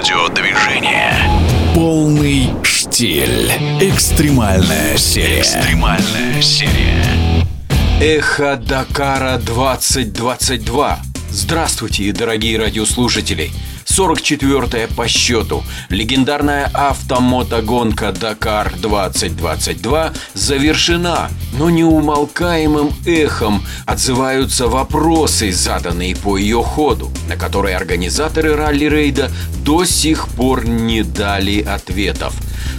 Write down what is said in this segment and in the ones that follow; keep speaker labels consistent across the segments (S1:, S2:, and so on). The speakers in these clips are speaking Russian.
S1: Радиодвижение.
S2: Полный штиль. Экстремальная серия.
S1: Экстремальная серия.
S3: Эхо Дакара 2022. Здравствуйте, дорогие радиослушатели. 44-я по счету. Легендарная автомотогонка Дакар 2022 завершена, но неумолкаемым эхом отзываются вопросы, заданные по ее ходу, на которые организаторы ралли-рейда до сих пор не дали ответов.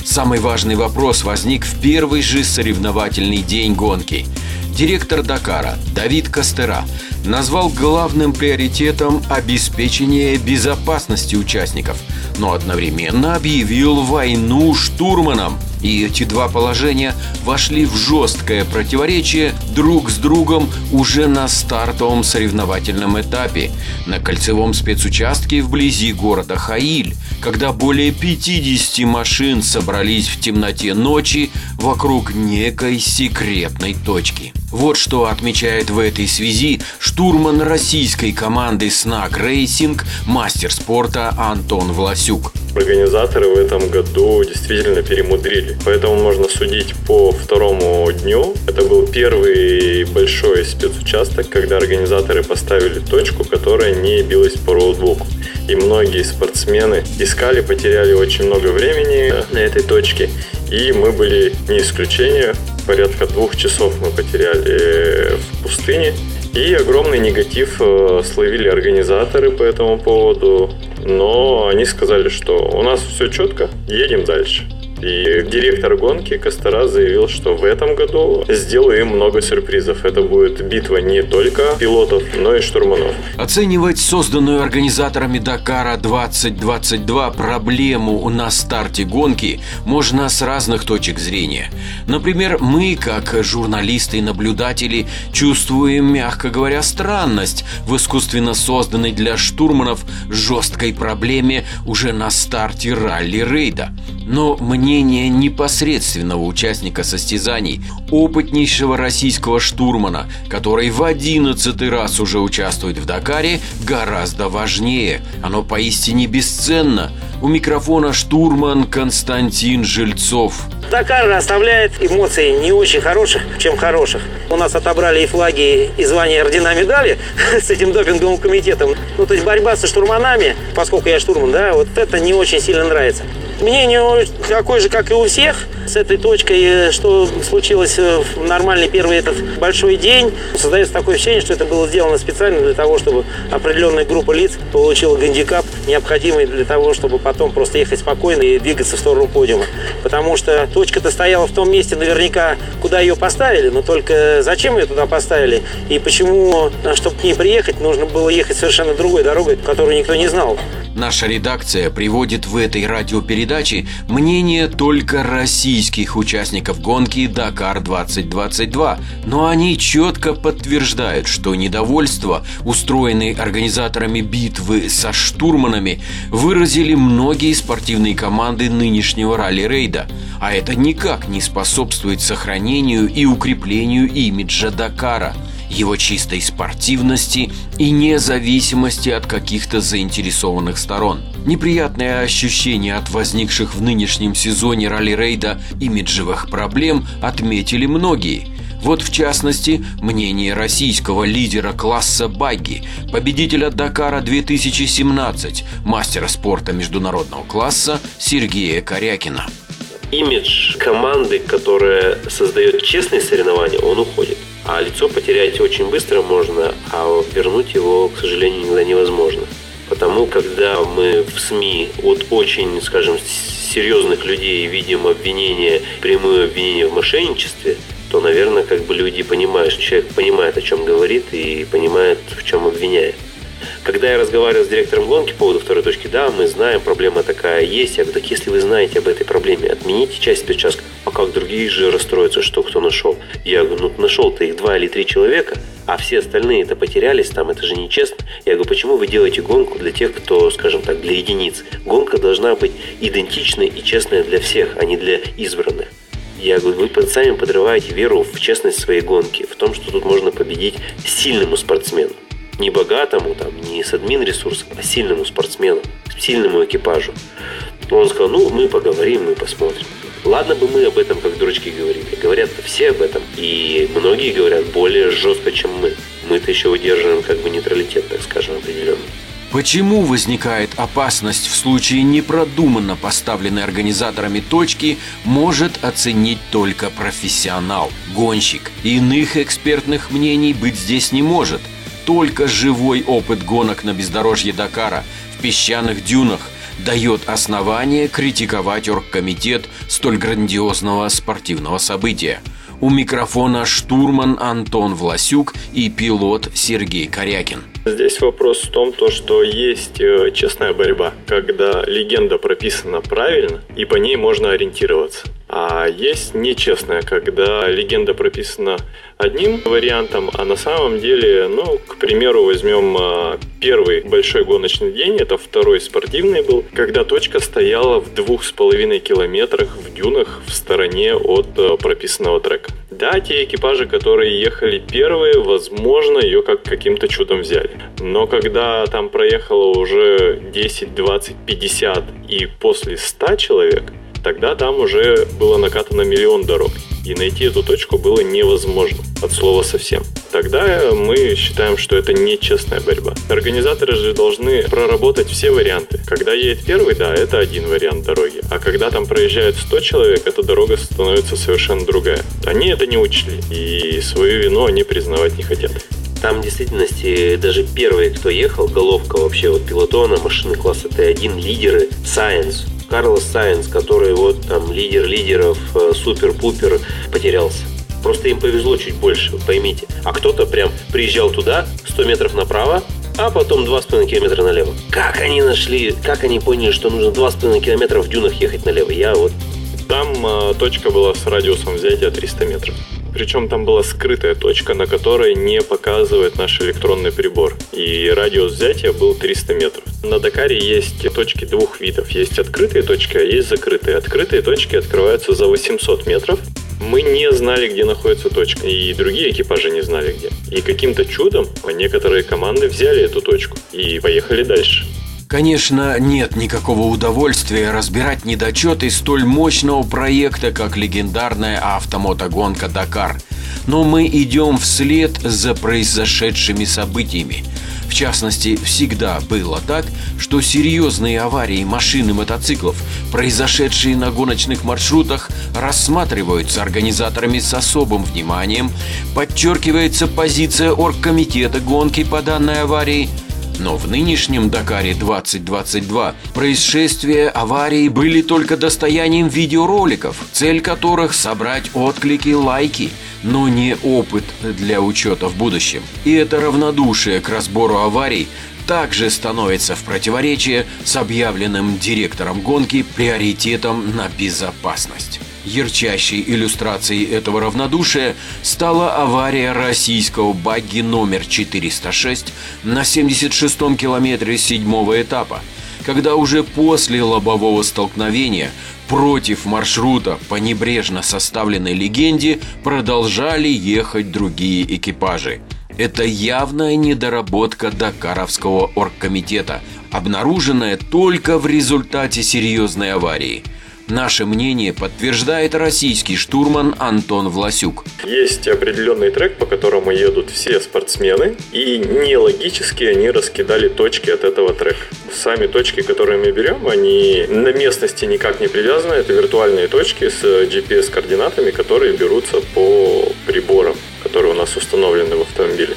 S3: Самый важный вопрос возник в первый же соревновательный день гонки – Директор Дакара Давид Костера назвал главным приоритетом обеспечение безопасности участников, но одновременно объявил войну штурманам. И эти два положения вошли в жесткое противоречие друг с другом уже на стартовом соревновательном этапе, на кольцевом спецучастке вблизи города Хаиль, когда более 50 машин собрались в темноте ночи вокруг некой секретной точки. Вот что отмечает в этой связи штурман российской команды «SNAG Racing», мастер спорта Антон Власюк.
S4: Организаторы в этом году действительно перемудрили. Поэтому можно судить по второму дню. Это был первый большой спецучасток, когда организаторы поставили точку, которая не билась по роутбуку. И многие спортсмены искали, потеряли очень много времени на этой точке. И мы были не исключение. Порядка двух часов мы потеряли в пустыне. И огромный негатив э, словили организаторы по этому поводу. Но они сказали, что у нас все четко, едем дальше. И директор гонки Костера заявил, что в этом году сделаем много сюрпризов. Это будет битва не только пилотов, но и штурманов.
S3: Оценивать созданную организаторами Дакара 2022 проблему на старте гонки можно с разных точек зрения. Например, мы, как журналисты и наблюдатели, чувствуем, мягко говоря, странность в искусственно созданной для штурманов жесткой проблеме уже на старте ралли-рейда. Но мнение непосредственного участника состязаний, опытнейшего российского штурмана, который в одиннадцатый раз уже участвует в Дакаре, гораздо важнее. Оно поистине бесценно. У микрофона штурман Константин Жильцов.
S5: Дакар оставляет эмоции не очень хороших, чем хороших. У нас отобрали и флаги, и звания ордена медали с этим допинговым комитетом. Ну, то есть борьба со штурманами, поскольку я штурман, да, вот это не очень сильно нравится. Мнение такое же, как и у всех. С этой точкой, э, что случилось э, в нормальный первый этот большой день, создается такое ощущение, что это было сделано специально для того, чтобы определенная группа лиц получила гандикап, необходимый для того, чтобы потом просто ехать спокойно и двигаться в сторону подиума. Потому что точка-то стояла в том месте наверняка, куда ее поставили, но только зачем ее туда поставили и почему, э, чтобы к ней приехать, нужно было ехать совершенно другой дорогой, которую никто не знал.
S3: Наша редакция приводит в этой радиопередаче мнение только российских участников гонки «Дакар-2022», но они четко подтверждают, что недовольство, устроенное организаторами битвы со штурманами, выразили многие спортивные команды нынешнего ралли-рейда, а это никак не способствует сохранению и укреплению имиджа Дакара – его чистой спортивности и независимости от каких-то заинтересованных сторон. Неприятное ощущение от возникших в нынешнем сезоне ралли-рейда имиджевых проблем отметили многие. Вот в частности, мнение российского лидера класса багги, победителя Дакара 2017, мастера спорта международного класса Сергея Корякина.
S6: Имидж команды, которая создает честные соревнования, он уходит. А лицо потерять очень быстро можно, а вернуть его, к сожалению, никогда невозможно. Потому, когда мы в СМИ от очень, скажем, серьезных людей видим обвинение, прямое обвинение в мошенничестве, то, наверное, как бы люди понимают, что человек понимает, о чем говорит и понимает, в чем обвиняет. Когда я разговаривал с директором гонки по поводу второй точки, да, мы знаем, проблема такая есть. Я говорю, так если вы знаете об этой проблеме, отмените часть участка. А как другие же расстроятся, что кто нашел? Я говорю, ну нашел-то их два или три человека, а все остальные это потерялись там, это же нечестно. Я говорю, почему вы делаете гонку для тех, кто, скажем так, для единиц? Гонка должна быть идентичной и честной для всех, а не для избранных. Я говорю, вы сами подрываете веру в честность своей гонки, в том, что тут можно победить сильному спортсмену не богатому, там, не с админ ресурсом, а сильному спортсмену, сильному экипажу. Он сказал, ну, мы поговорим, мы посмотрим. Ладно бы мы об этом как дурачки говорили. говорят все об этом. И многие говорят более жестко, чем мы. Мы-то еще выдерживаем как бы нейтралитет, так скажем, определенный.
S3: Почему возникает опасность в случае непродуманно поставленной организаторами точки, может оценить только профессионал, гонщик. Иных экспертных мнений быть здесь не может. Только живой опыт гонок на бездорожье Дакара, в песчаных дюнах, дает основание критиковать оргкомитет столь грандиозного спортивного события. У микрофона штурман Антон Власюк и пилот Сергей Корякин.
S4: Здесь вопрос в том, то, что есть э, честная борьба, когда легенда прописана правильно, и по ней можно ориентироваться. А есть нечестная, когда легенда прописана одним вариантом, а на самом деле, ну, к примеру, возьмем а, первый большой гоночный день, это второй спортивный был, когда точка стояла в двух с половиной километрах в дюнах в стороне от а, прописанного трека. Да, те экипажи, которые ехали первые, возможно, ее как каким-то чудом взяли. Но когда там проехало уже 10, 20, 50 и после 100 человек, тогда там уже было накатано миллион дорог. И найти эту точку было невозможно, от слова совсем. Тогда мы считаем, что это нечестная борьба. Организаторы же должны проработать все варианты. Когда едет первый, да, это один вариант дороги. А когда там проезжает 100 человек, эта дорога становится совершенно другая. Они это не учли, и свою вину они признавать не хотят.
S6: Там в действительности даже первые, кто ехал, головка вообще вот пилотона, машины класса Т1, лидеры, Science, Карлос Сайенс, который вот там лидер лидеров, э, супер-пупер, потерялся. Просто им повезло чуть больше, поймите. А кто-то прям приезжал туда, 100 метров направо, а потом 2,5 километра налево. Как они нашли, как они поняли, что нужно 2,5 километра в дюнах ехать налево? Я вот...
S4: Там э, точка была с радиусом взятия 300 метров. Причем там была скрытая точка, на которой не показывает наш электронный прибор. И радиус взятия был 300 метров. На Дакаре есть точки двух видов. Есть открытые точки, а есть закрытые. Открытые точки открываются за 800 метров. Мы не знали, где находится точка, и другие экипажи не знали где. И каким-то чудом некоторые команды взяли эту точку и поехали дальше.
S3: Конечно, нет никакого удовольствия разбирать недочеты столь мощного проекта, как легендарная автомотогонка «Дакар». Но мы идем вслед за произошедшими событиями. В частности, всегда было так, что серьезные аварии машин и мотоциклов, произошедшие на гоночных маршрутах, рассматриваются организаторами с особым вниманием, подчеркивается позиция оргкомитета гонки по данной аварии – но в нынешнем Дакаре 2022 происшествия аварии были только достоянием видеороликов, цель которых собрать отклики, лайки, но не опыт для учета в будущем. И это равнодушие к разбору аварий также становится в противоречие с объявленным директором гонки приоритетом на безопасность. Ярчайшей иллюстрацией этого равнодушия стала авария российского багги номер 406 на 76-м километре седьмого этапа, когда уже после лобового столкновения против маршрута по небрежно составленной легенде продолжали ехать другие экипажи. Это явная недоработка Дакаровского оргкомитета, обнаруженная только в результате серьезной аварии – Наше мнение подтверждает российский штурман Антон Власюк.
S4: Есть определенный трек, по которому едут все спортсмены, и нелогически они раскидали точки от этого трека. Сами точки, которые мы берем, они на местности никак не привязаны. Это виртуальные точки с GPS-координатами, которые берутся по приборам, которые у нас установлены в автомобиле.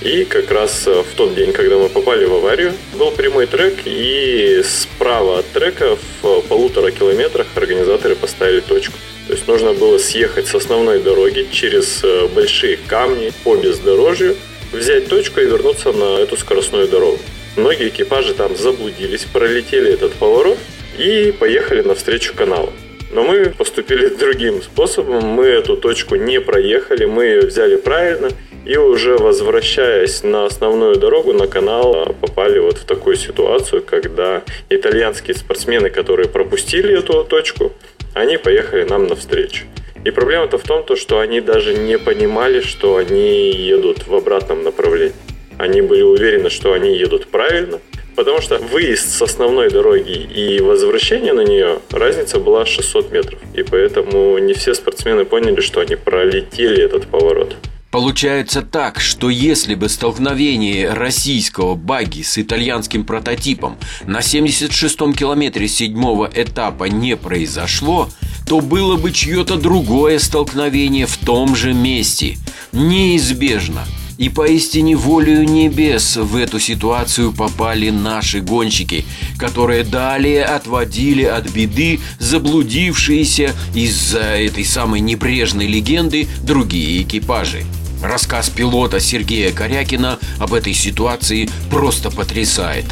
S4: И как раз э, в тот день, когда мы попали в аварию, был прямой трек, и справа от трека в полутора километрах организаторы поставили точку. То есть нужно было съехать с основной дороги через э, большие камни по бездорожью, взять точку и вернуться на эту скоростную дорогу. Многие экипажи там заблудились, пролетели этот поворот и поехали навстречу каналу. Но мы поступили другим способом. Мы эту точку не проехали, мы ее взяли правильно – и уже возвращаясь на основную дорогу, на канал, попали вот в такую ситуацию, когда итальянские спортсмены, которые пропустили эту точку, они поехали нам навстречу. И проблема-то в том, то, что они даже не понимали, что они едут в обратном направлении. Они были уверены, что они едут правильно, Потому что выезд с основной дороги и возвращение на нее, разница была 600 метров. И поэтому не все спортсмены поняли, что они пролетели этот поворот.
S3: Получается так, что если бы столкновение российского багги с итальянским прототипом на 76-м километре седьмого этапа не произошло, то было бы чье-то другое столкновение в том же месте. Неизбежно. И поистине волею небес в эту ситуацию попали наши гонщики, которые далее отводили от беды заблудившиеся из-за этой самой небрежной легенды другие экипажи. Рассказ пилота Сергея Корякина об этой ситуации просто потрясает.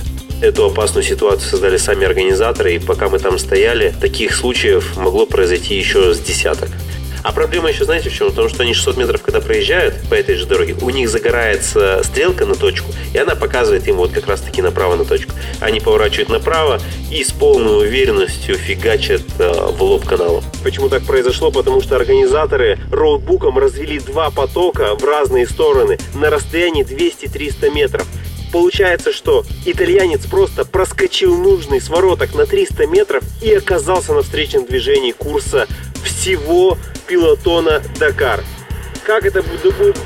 S6: Эту опасную ситуацию создали сами организаторы, и пока мы там стояли, таких случаев могло произойти еще с десяток. А проблема еще, знаете, в чем? Потому что они 600 метров, когда проезжают по этой же дороге, у них загорается стрелка на точку, и она показывает им вот как раз-таки направо на точку. Они поворачивают направо и с полной уверенностью фигачат э, в лоб канала. Почему так произошло? Потому что организаторы роутбуком развели два потока в разные стороны на расстоянии 200-300 метров. Получается, что итальянец просто проскочил нужный свороток на 300 метров и оказался на встречном движении курса всего пилотона Дакар. Как это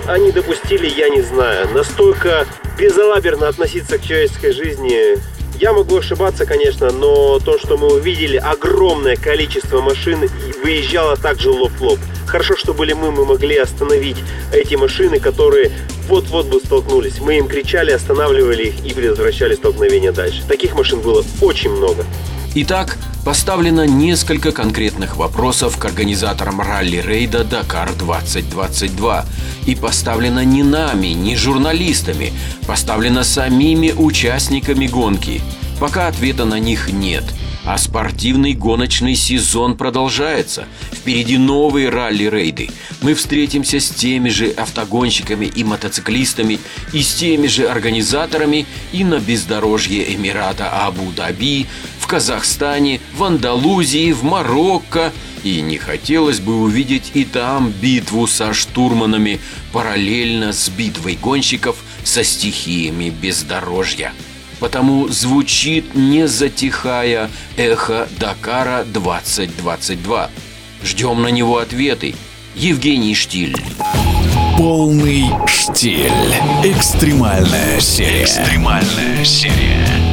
S6: они допустили, я не знаю. Настолько безалаберно относиться к человеческой жизни я могу ошибаться, конечно, но то, что мы увидели, огромное количество машин выезжало также лоб в лоб. Хорошо, что были мы, мы могли остановить эти машины, которые вот-вот бы столкнулись. Мы им кричали, останавливали их и предотвращали столкновение дальше. Таких машин было очень много.
S3: Итак, поставлено несколько конкретных вопросов к организаторам ралли-рейда «Дакар-2022». И поставлено не нами, не журналистами, поставлено самими участниками гонки. Пока ответа на них нет – а спортивный гоночный сезон продолжается. Впереди новые ралли-рейды. Мы встретимся с теми же автогонщиками и мотоциклистами, и с теми же организаторами и на бездорожье Эмирата Абу-Даби, Казахстане, в Андалузии, в Марокко. И не хотелось бы увидеть и там битву со штурманами параллельно с битвой гонщиков со стихиями бездорожья. Потому звучит, не затихая, эхо Дакара 2022. Ждем на него ответы. Евгений Штиль.
S2: Полный штиль. Экстремальная серия.
S1: Экстремальная серия.